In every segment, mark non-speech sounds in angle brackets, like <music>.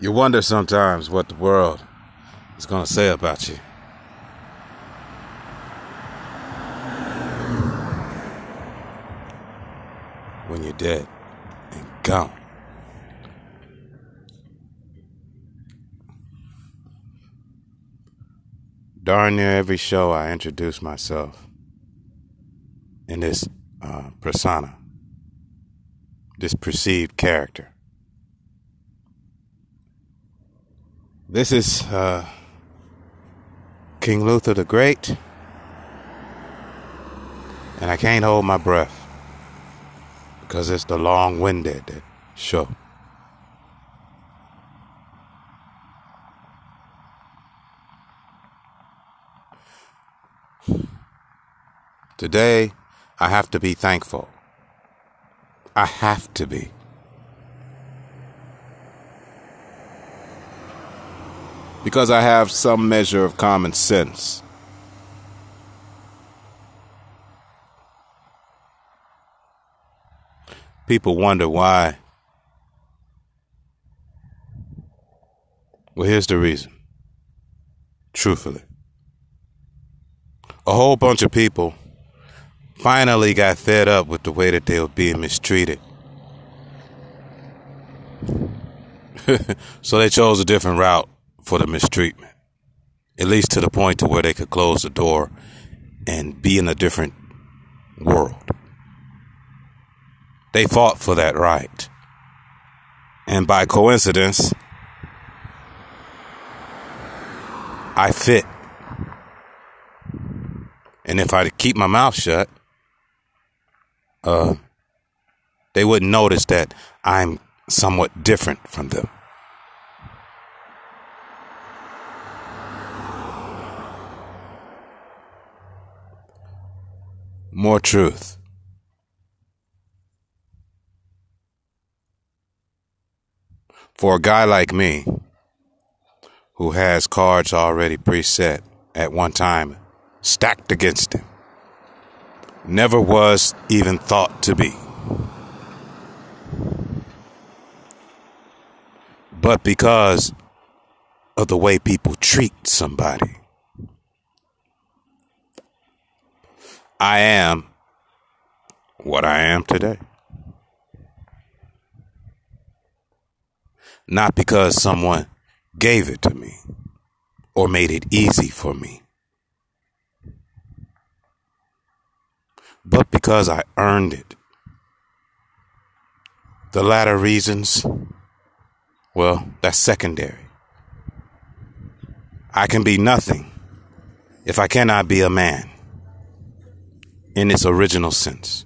You wonder sometimes what the world is going to say about you. When you're dead and gone. Darn near every show, I introduce myself in this uh, persona, this perceived character. This is uh, King Luther the Great, and I can't hold my breath because it's the long winded show. Today, I have to be thankful. I have to be. Because I have some measure of common sense. People wonder why. Well, here's the reason. Truthfully, a whole bunch of people finally got fed up with the way that they were being mistreated. <laughs> so they chose a different route for the mistreatment. At least to the point to where they could close the door and be in a different world. They fought for that right. And by coincidence, I fit. And if I keep my mouth shut, uh, they wouldn't notice that I'm somewhat different from them. More truth. For a guy like me, who has cards already preset at one time stacked against him, never was even thought to be. But because of the way people treat somebody, I am what I am today. Not because someone gave it to me or made it easy for me. but because I earned it. The latter reasons, well, that's secondary. I can be nothing if I cannot be a man in its original sense.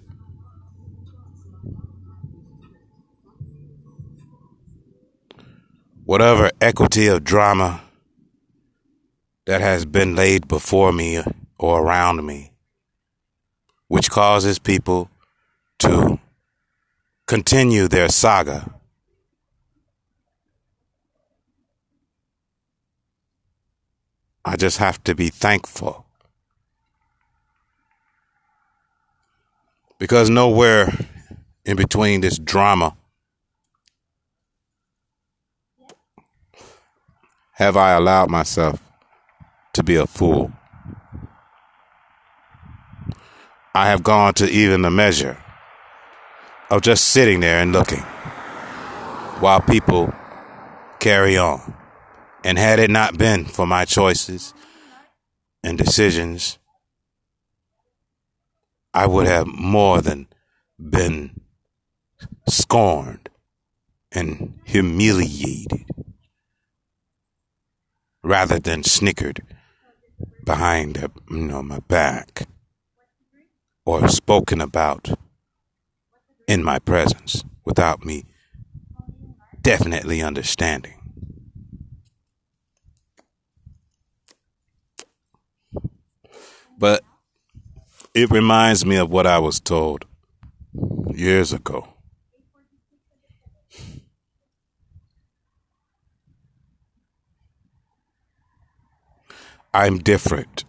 Whatever equity of drama that has been laid before me or around me which causes people to continue their saga. I just have to be thankful. Because nowhere in between this drama have I allowed myself to be a fool. I have gone to even the measure of just sitting there and looking while people carry on. And had it not been for my choices and decisions, I would have more than been scorned and humiliated rather than snickered behind you know my back or spoken about in my presence without me definitely understanding. But it reminds me of what I was told years ago. I'm different.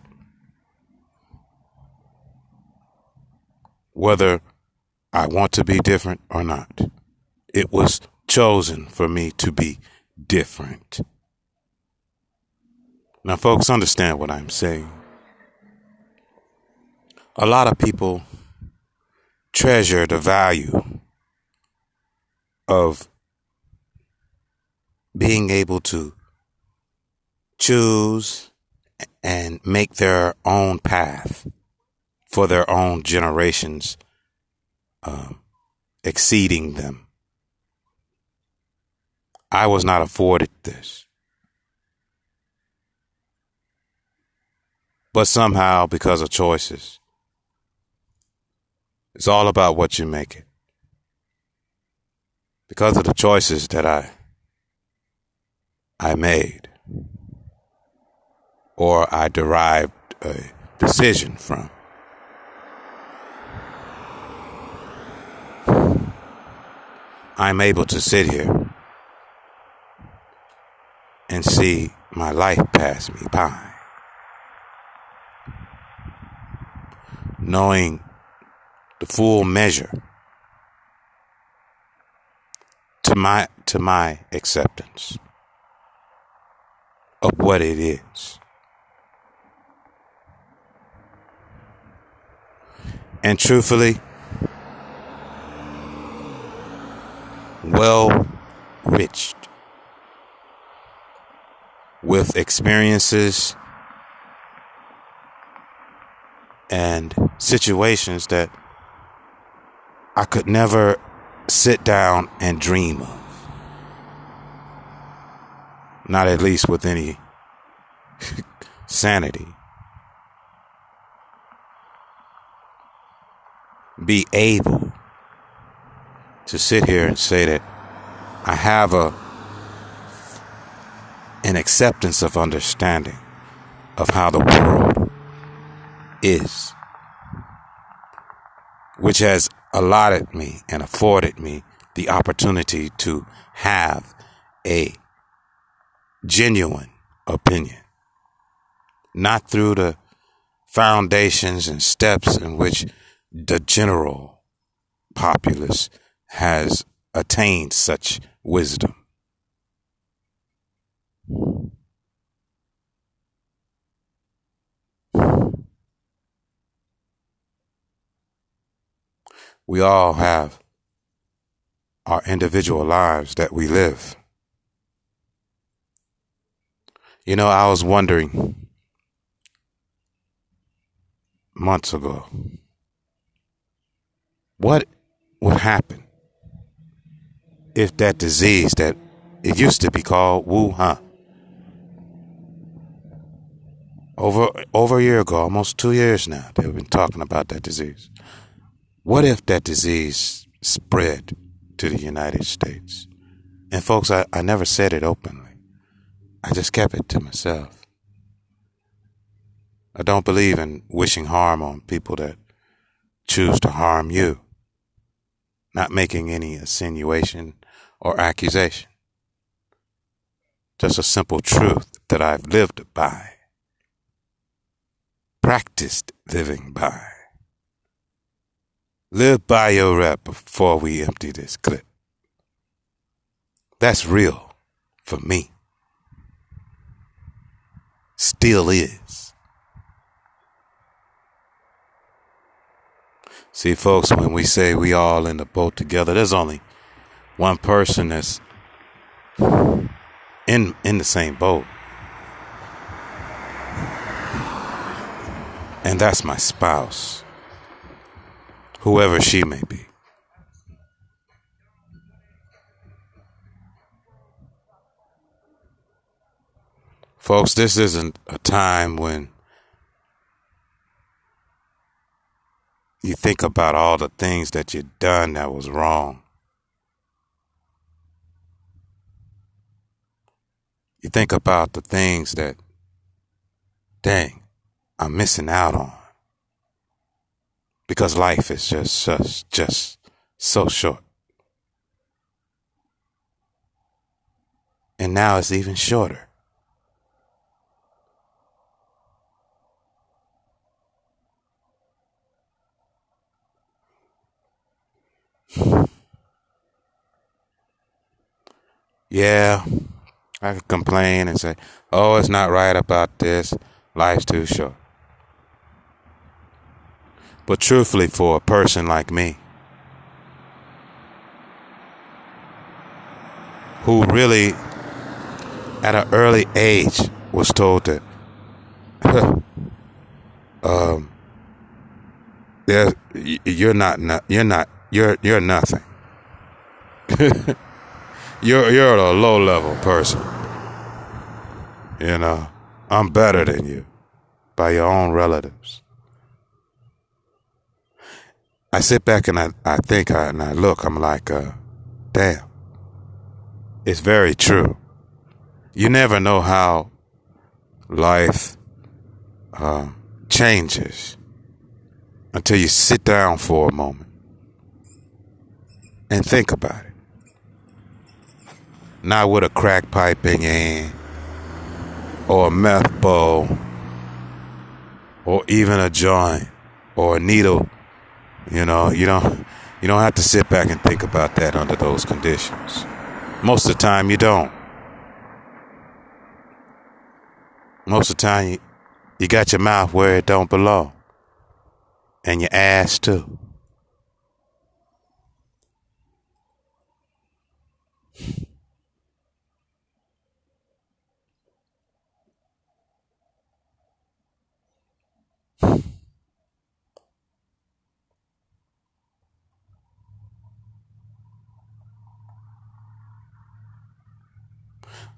whether I want to be different or not. It was chosen for me to be different. Now, folks, understand what I'm saying. A lot of people treasure the value of being able to choose and make their own path for their own generations, um, exceeding them. I was not afforded this. But somehow, because of choices, it's all about what you make it. Because of the choices that I I made or I derived a decision from. I'm able to sit here and see my life pass me by. Knowing full measure to my to my acceptance of what it is. And truthfully, well rich with experiences and situations that I could never sit down and dream of. Not at least with any <laughs> sanity. Be able to sit here and say that I have a an acceptance of understanding of how the world is, which has allotted me and afforded me the opportunity to have a genuine opinion, not through the foundations and steps in which the general populace has attained such wisdom. We all have our individual lives that we live. You know, I was wondering months ago what would happen if that disease that it used to be called Wuhan over over a year ago, almost two years now, they've been talking about that disease. What if that disease spread to the United States? And folks, I, I never said it openly. I just kept it to myself. I don't believe in wishing harm on people that choose to harm you, not making any insinuation or accusation. Just a simple truth that I've lived by, practiced living by. Live by your rep before we empty this clip. That's real for me still is. See, folks, when we say we all in the boat together, there's only one person that's in in the same boat. And that's my spouse, whoever she may be. Folks, this isn't a time when you think about all the things that you've done that was wrong. You think about the things that, dang, I'm missing out on. Because life is just, just, just so short. And now it's even shorter. Yeah, I could complain and say, oh, it's not right about this. Life's too short. But truthfully, for a person like me, who really, at an early age, was told that, <laughs> um, you're not, you're not, you're, you're nothing. <laughs> you're you're a low level person. You know, I'm better than you by your own relatives. I sit back and I, I think I, and I look, I'm like, uh, damn. It's very true. You never know how life uh, changes until you sit down for a moment and think about it. Not with a crack pipe in your hand or a meth bowl or even a joint or a needle. You know, you don't you don't have to sit back and think about that under those conditions. Most of the time you don't. Most of the time you, you got your mouth where it don't belong. And your ass too.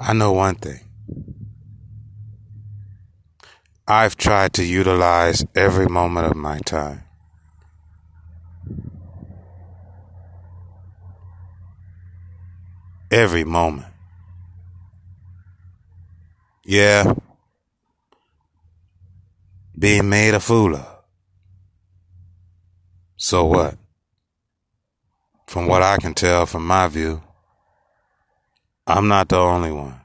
I know one thing. I've tried to utilize every moment of my time. Every moment. Yeah. Being made a fool of. So what? From what I can tell from my view, I'm not the only one.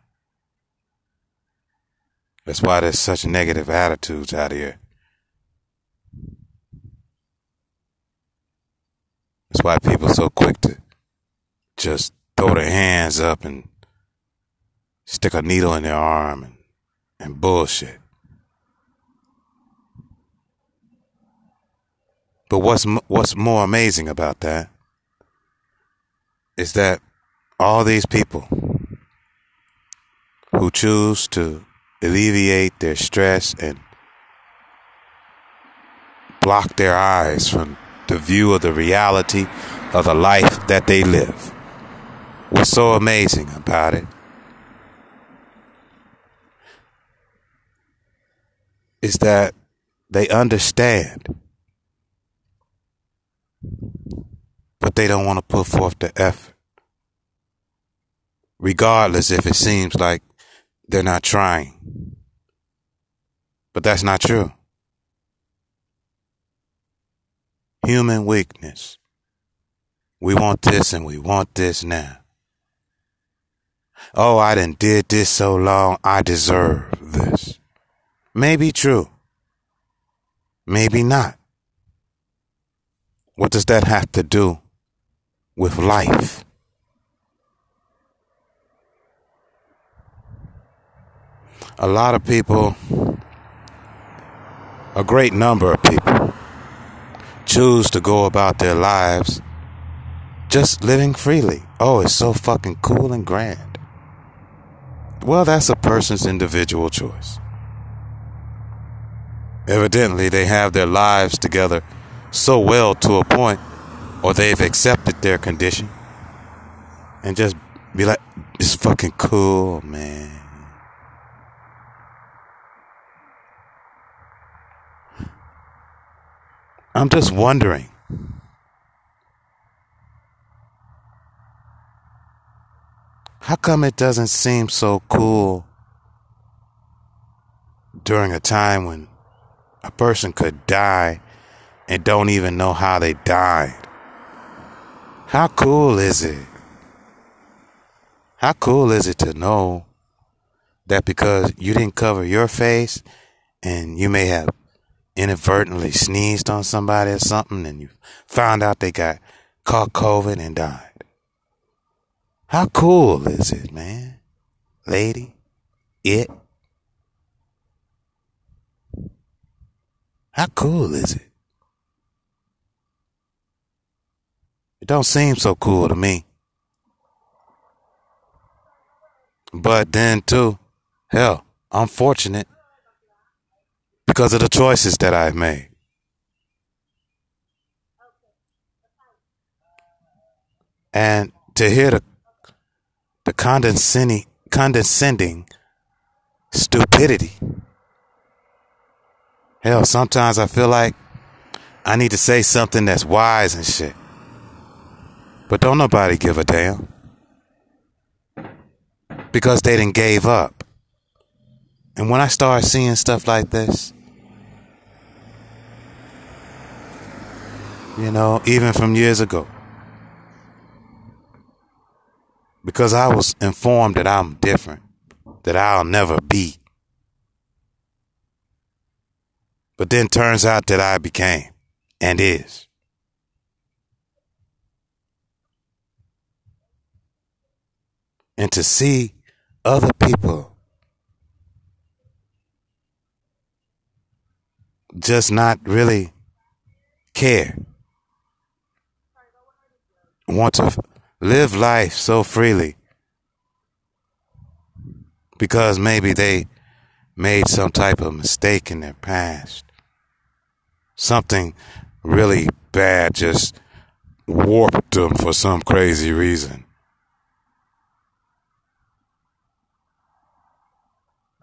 That's why there's such negative attitudes out here. That's why people are so quick to just throw their hands up and stick a needle in their arm and, and bullshit. But what's what's more amazing about that is that all these people who choose to alleviate their stress and block their eyes from the view of the reality of the life that they live. What's so amazing about it is that they understand, but they don't want to put forth the effort regardless if it seems like they're not trying. But that's not true. Human weakness. We want this and we want this now. Oh, I done did this so long, I deserve this. Maybe true. Maybe not. What does that have to do with life? A lot of people, a great number of people, choose to go about their lives just living freely. Oh, it's so fucking cool and grand. Well, that's a person's individual choice. Evidently, they have their lives together so well to a point, or they've accepted their condition and just be like, it's fucking cool, man. I'm just wondering. How come it doesn't seem so cool during a time when a person could die and don't even know how they died? How cool is it? How cool is it to know that because you didn't cover your face and you may have inadvertently sneezed on somebody or something and you found out they got caught COVID and died. How cool is it, man? lady, it. How cool is it? It don't seem so cool to me. But then too, hell, I'm fortunate because of the choices that I've made. And to hear the the condescending condescending stupidity. Hell, sometimes I feel like I need to say something that's wise and shit. But don't nobody give a damn. Because they didn't gave up. And when I start seeing stuff like this, you know, even from years ago, because I was informed that I'm different, that I'll never be. But then turns out that I became and is. And to see other people just not really care, want to live life so freely because maybe they made some type of mistake in their past. Something really bad just warped them for some crazy reason.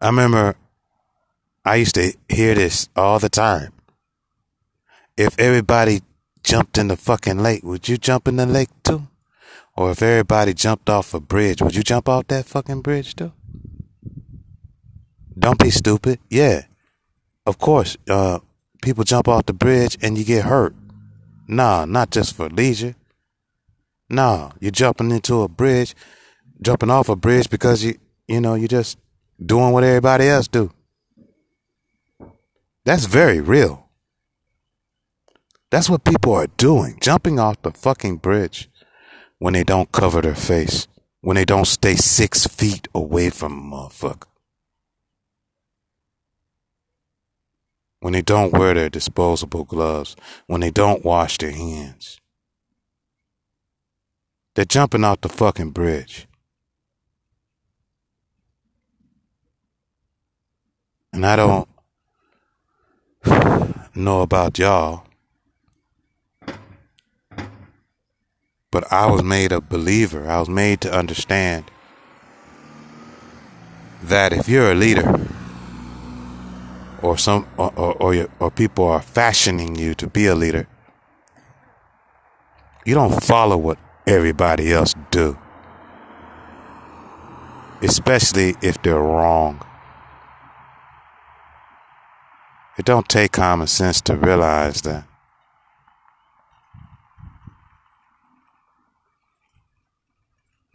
I remember I used to hear this all the time. If everybody jumped in the fucking lake, would you jump in the lake too? Or if everybody jumped off a bridge, would you jump off that fucking bridge too? Don't be stupid. Yeah. Of course, uh, people jump off the bridge and you get hurt. Nah, not just for leisure. Nah, you're jumping into a bridge, jumping off a bridge because you, you know, you're just doing what everybody else do. That's very real. That's what people are doing, jumping off the fucking bridge when they don't cover their face, when they don't stay six feet away from a motherfucker. When they don't wear their disposable gloves, when they don't wash their hands. They're jumping off the fucking bridge. And I don't know about y'all, but I was made a believer. I was made to understand that if you're a leader, or some, or or, or, or people are fashioning you to be a leader, you don't follow what everybody else do, especially if they're wrong. It don't take common sense to realize that.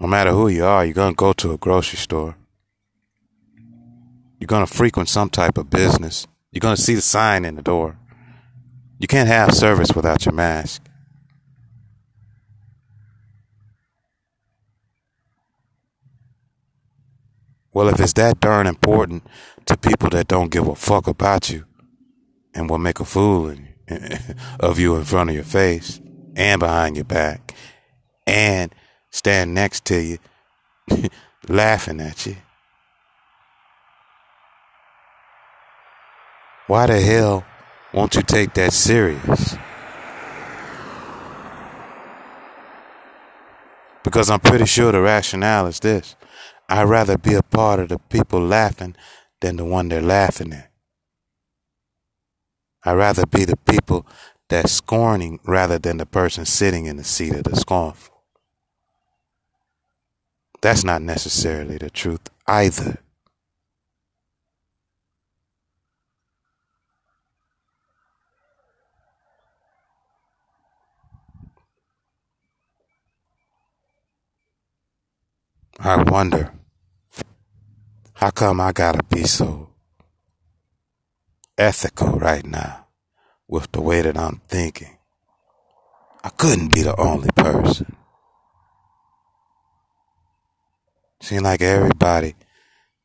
No matter who you are, you're going to go to a grocery store. You're going to frequent some type of business. You're going to see the sign in the door. You can't have service without your mask. Well, if it's that darn important to people that don't give a fuck about you, and will make a fool <laughs> of you in front of your face and behind your back and stand next to you <laughs> laughing at you. Why the hell won't you take that serious? Because I'm pretty sure the rationale is this. I'd rather be a part of the people laughing than the one they're laughing at. I'd rather be the people that's scorning rather than the person sitting in the seat of the scornful. That's not necessarily the truth either. I wonder, how come I gotta be so ethical right now with the way that I'm thinking. I couldn't be the only person. Seems like everybody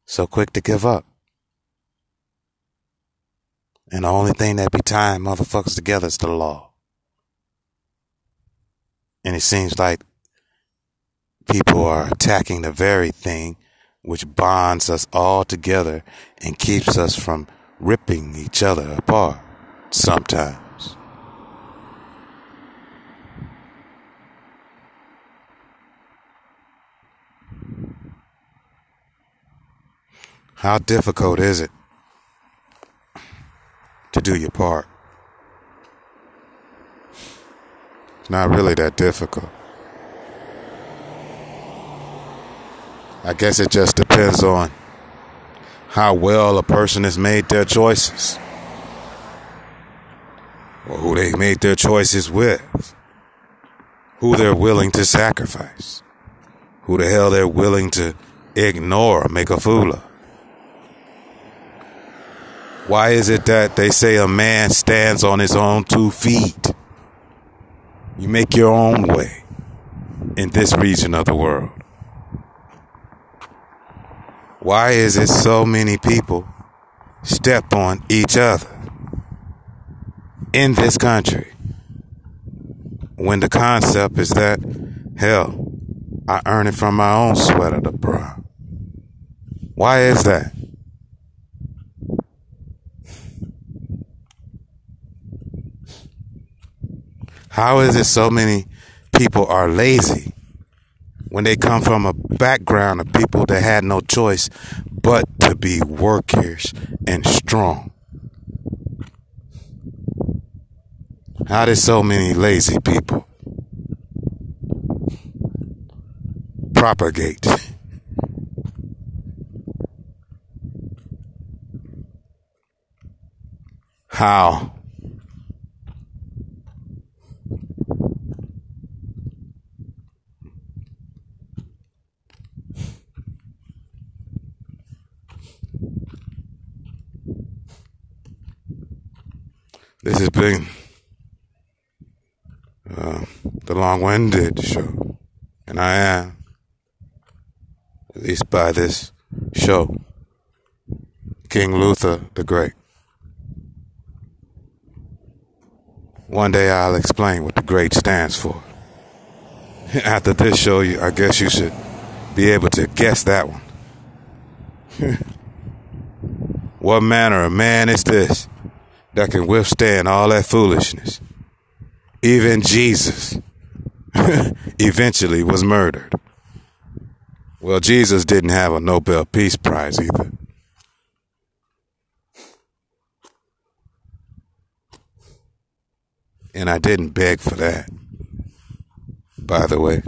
so quick to give up. And the only thing that be tying motherfuckers together is the law. And it seems like people are attacking the very thing which bonds us all together and keeps us from ripping each other apart sometimes. How difficult is it to do your part? It's not really that difficult. I guess it just depends on how well a person has made their choices or who they made their choices with, who they're willing to sacrifice, who the hell they're willing to ignore or make a fool of. Why is it that they say a man stands on his own two feet? You make your own way in this region of the world. Why is it so many people step on each other in this country when the concept is that, hell, I earn it from my own sweat of the brow? Why is that? How is it so many people are lazy when they come from a background of people that had no choice but to be workers and strong? How did so many lazy people propagate? How? This has been uh, the long winded show. And I am, at least by this show, King Luther the Great. One day I'll explain what the great stands for. <laughs> After this show, I guess you should be able to guess that one. <laughs> what manner of man is this? That can withstand all that foolishness. Even Jesus <laughs> eventually was murdered. Well, Jesus didn't have a Nobel Peace Prize either. And I didn't beg for that, by the way.